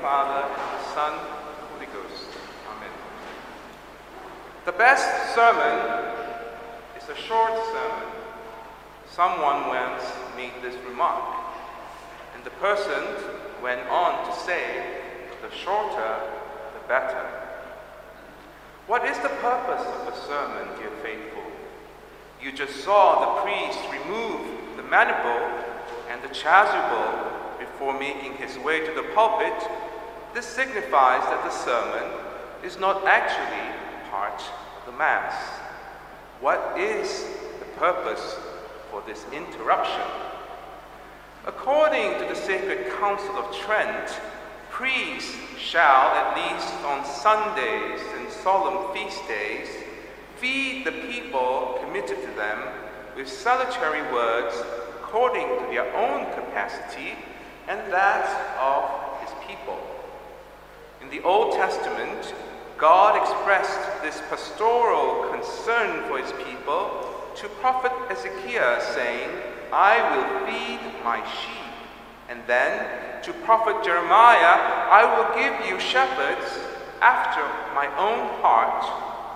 Father, and the Son, and the Holy Ghost. Amen. The best sermon is a short sermon. Someone once made this remark, and the person went on to say, the shorter, the better. What is the purpose of a sermon, dear faithful? You just saw the priest remove the maniple and the chasuble before making his way to the pulpit. This signifies that the sermon is not actually part of the Mass. What is the purpose for this interruption? According to the Sacred Council of Trent, priests shall, at least on Sundays and solemn feast days, feed the people committed to them with salutary words according to their own capacity and that of. In the Old Testament, God expressed this pastoral concern for his people to prophet Ezekiel, saying, I will feed my sheep. And then to prophet Jeremiah, I will give you shepherds after my own heart,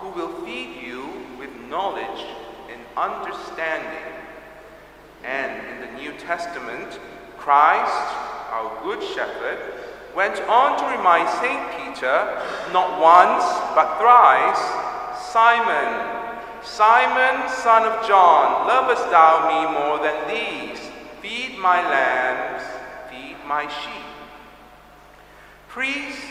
who will feed you with knowledge and understanding. And in the New Testament, Christ, our good shepherd, went on to remind St. Peter, not once, but thrice, Simon, Simon, son of John, lovest thou me more than these? Feed my lambs, feed my sheep. Priests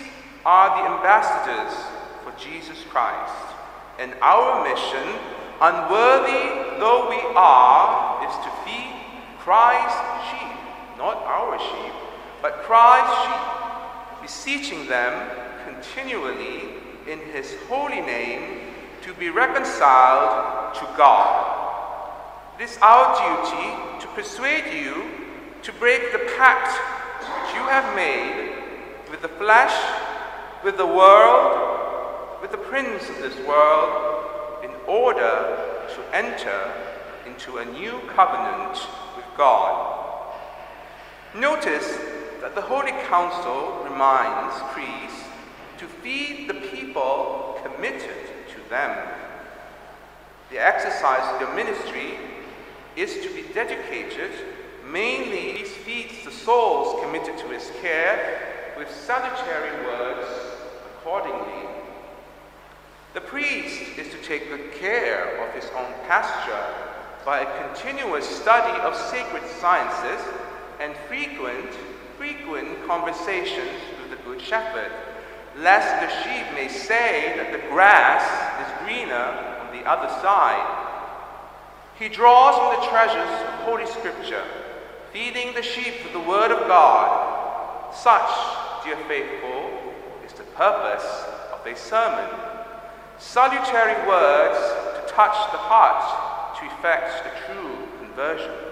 are the ambassadors for Jesus Christ, and our mission, unworthy though we are, is to feed Christ's sheep, not our sheep, but Christ's sheep, beseeching them continually in his holy name to be reconciled to God. It is our duty to persuade you to break the pact which you have made with the flesh, with the world, with the prince of this world, in order to enter into a new covenant with God. Notice that the Holy Council reminds priests to feed the people committed to them. The exercise of their ministry is to be dedicated mainly he feeds the souls committed to his care with salutary words accordingly. The priest is to take good care of his own pasture by a continuous study of sacred sciences and frequent, frequent conversations with the good shepherd, lest the sheep may say that the grass is greener on the other side. He draws from the treasures of Holy Scripture, feeding the sheep with the Word of God. Such, dear faithful, is the purpose of a sermon. Salutary words to touch the heart, to effect the true conversion.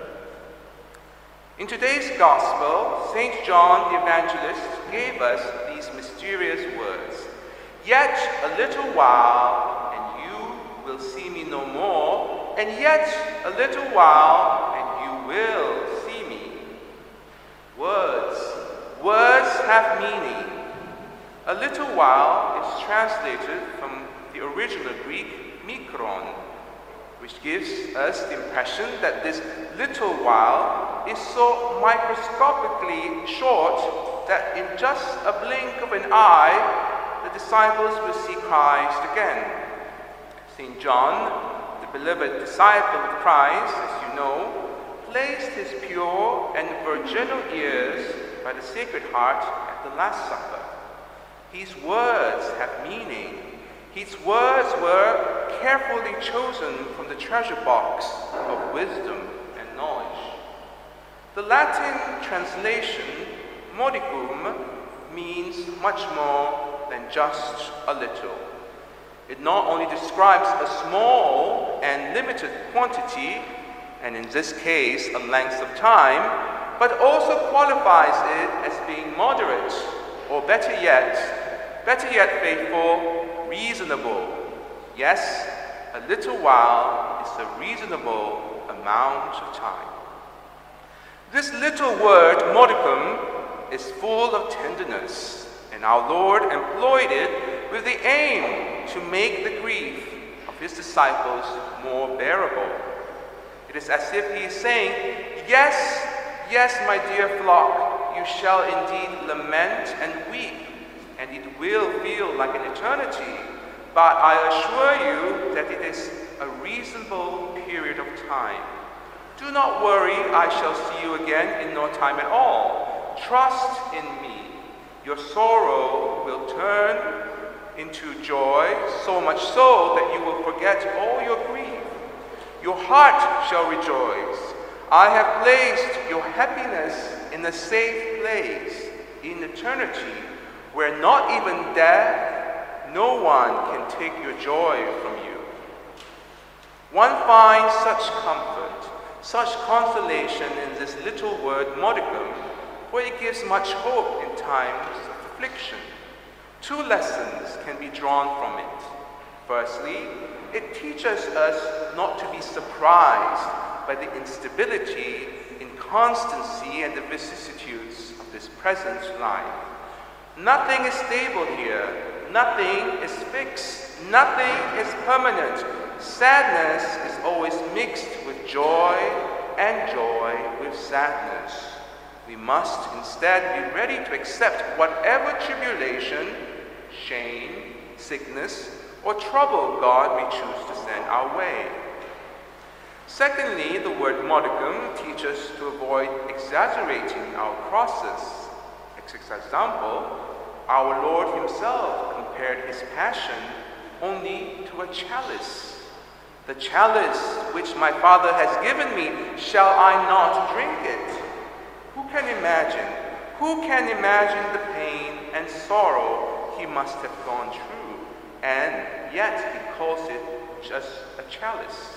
In today's Gospel, St. John the Evangelist gave us these mysterious words Yet a little while, and you will see me no more, and yet a little while, and you will see me. Words. Words have meaning. A little while is translated from the original Greek mikron, which gives us the impression that this little while is so microscopically short that in just a blink of an eye, the disciples will see Christ again. St. John, the beloved disciple of Christ, as you know, placed his pure and virginal ears by the Sacred Heart at the Last Supper. His words have meaning. His words were carefully chosen from the treasure box of wisdom and knowledge. The Latin translation, modicum, means much more than just a little. It not only describes a small and limited quantity, and in this case, a length of time, but also qualifies it as being moderate, or better yet, better yet, faithful, reasonable. Yes, a little while is a reasonable amount of time. This little word, modicum, is full of tenderness. And our Lord employed it with the aim to make the grief of his disciples more bearable. It is as if he is saying, Yes, yes, my dear flock, you shall indeed lament and weep, and it will feel like an eternity. But I assure you that it is a reasonable period of time. Do not worry, I shall see you again in no time at all. Trust in me. Your sorrow will turn into joy, so much so that you will forget all your grief. Your heart shall rejoice. I have placed your happiness in a safe place in eternity, where not even death, no one can take your joy from you. One finds such comfort, such consolation in this little word modicum, for it gives much hope in times of affliction. Two lessons can be drawn from it. Firstly, it teaches us not to be surprised by the instability, inconstancy, and the vicissitudes of this present life. Nothing is stable here, nothing is fixed, nothing is permanent. Sadness is always mixed with joy, and joy with sadness. We must instead be ready to accept whatever tribulation, shame, sickness, or trouble God may choose to send our way. Secondly, the word modicum teaches us to avoid exaggerating our crosses. As example, our Lord Himself compared His passion only to a chalice. The chalice which my Father has given me, shall I not drink it? Who can imagine? Who can imagine the pain and sorrow he must have gone through? And yet he calls it just a chalice.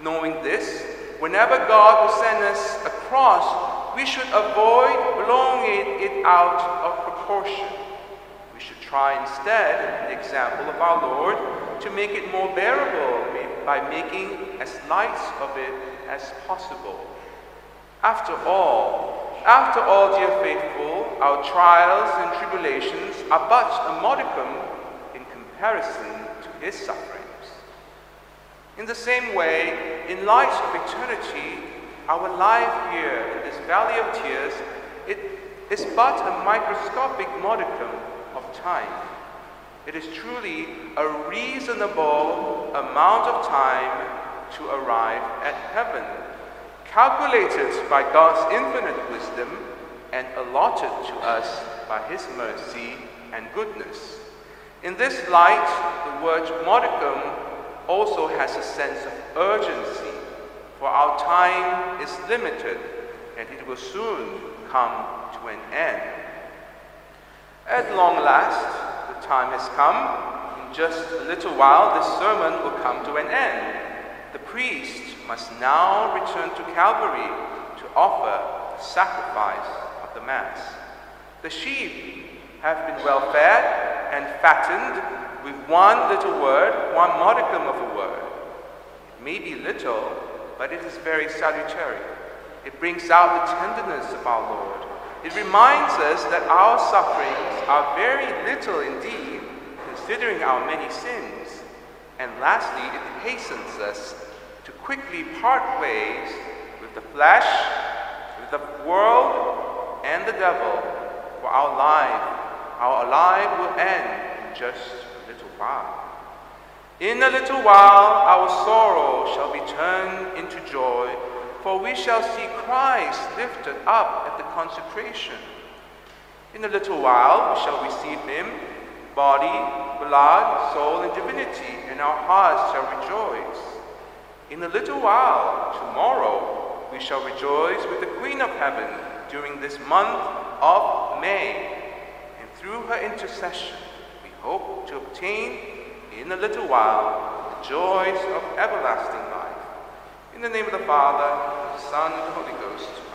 Knowing this, whenever God will send us a cross, we should avoid blowing it out of proportion. We should try instead, in the example of our Lord, to make it more bearable by making as light of it as possible. After all, after all, dear faithful, our trials and tribulations are but a modicum in comparison to his sufferings. In the same way, in light of eternity, our life here in this valley of tears, it is but a microscopic modicum of time. It is truly a reasonable amount of time to arrive at heaven, calculated by God's infinite wisdom and allotted to us by His mercy and goodness. In this light, the word modicum also has a sense of urgency, for our time is limited and it will soon come to an end. At long last, the time has come. In just a little while, this sermon will come to an end. The priest must now return to Calvary to offer the sacrifice of the Mass. The sheep have been well fed and fattened with one little word, one modicum of a word. It may be little, but it is very salutary. It brings out the tenderness of our Lord it reminds us that our sufferings are very little indeed, considering our many sins. And lastly, it hastens us to quickly part ways with the flesh, with the world, and the devil, for our life, our life will end in just a little while. In a little while, our sorrow shall be turned into joy for we shall see Christ lifted up at the consecration. In a little while we shall receive him, body, blood, soul, and divinity, and our hearts shall rejoice. In a little while, tomorrow, we shall rejoice with the Queen of Heaven during this month of May. And through her intercession, we hope to obtain in a little while the joys of everlasting life. In the name of the Father, and the Son, and the Holy Ghost.